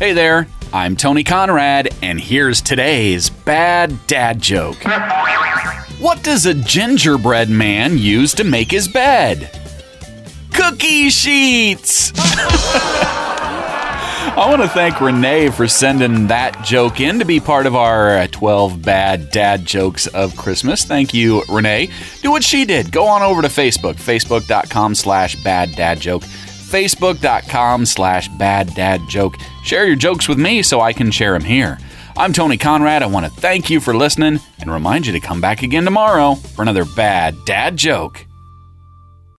Hey there, I'm Tony Conrad, and here's today's bad dad joke. What does a gingerbread man use to make his bed? Cookie sheets! I want to thank Renee for sending that joke in to be part of our uh, 12 bad dad jokes of Christmas. Thank you, Renee. Do what she did. Go on over to Facebook, facebook.com slash bad dad joke facebook.com slash bad dad joke. Share your jokes with me so I can share them here. I'm Tony Conrad. I want to thank you for listening and remind you to come back again tomorrow for another bad dad joke.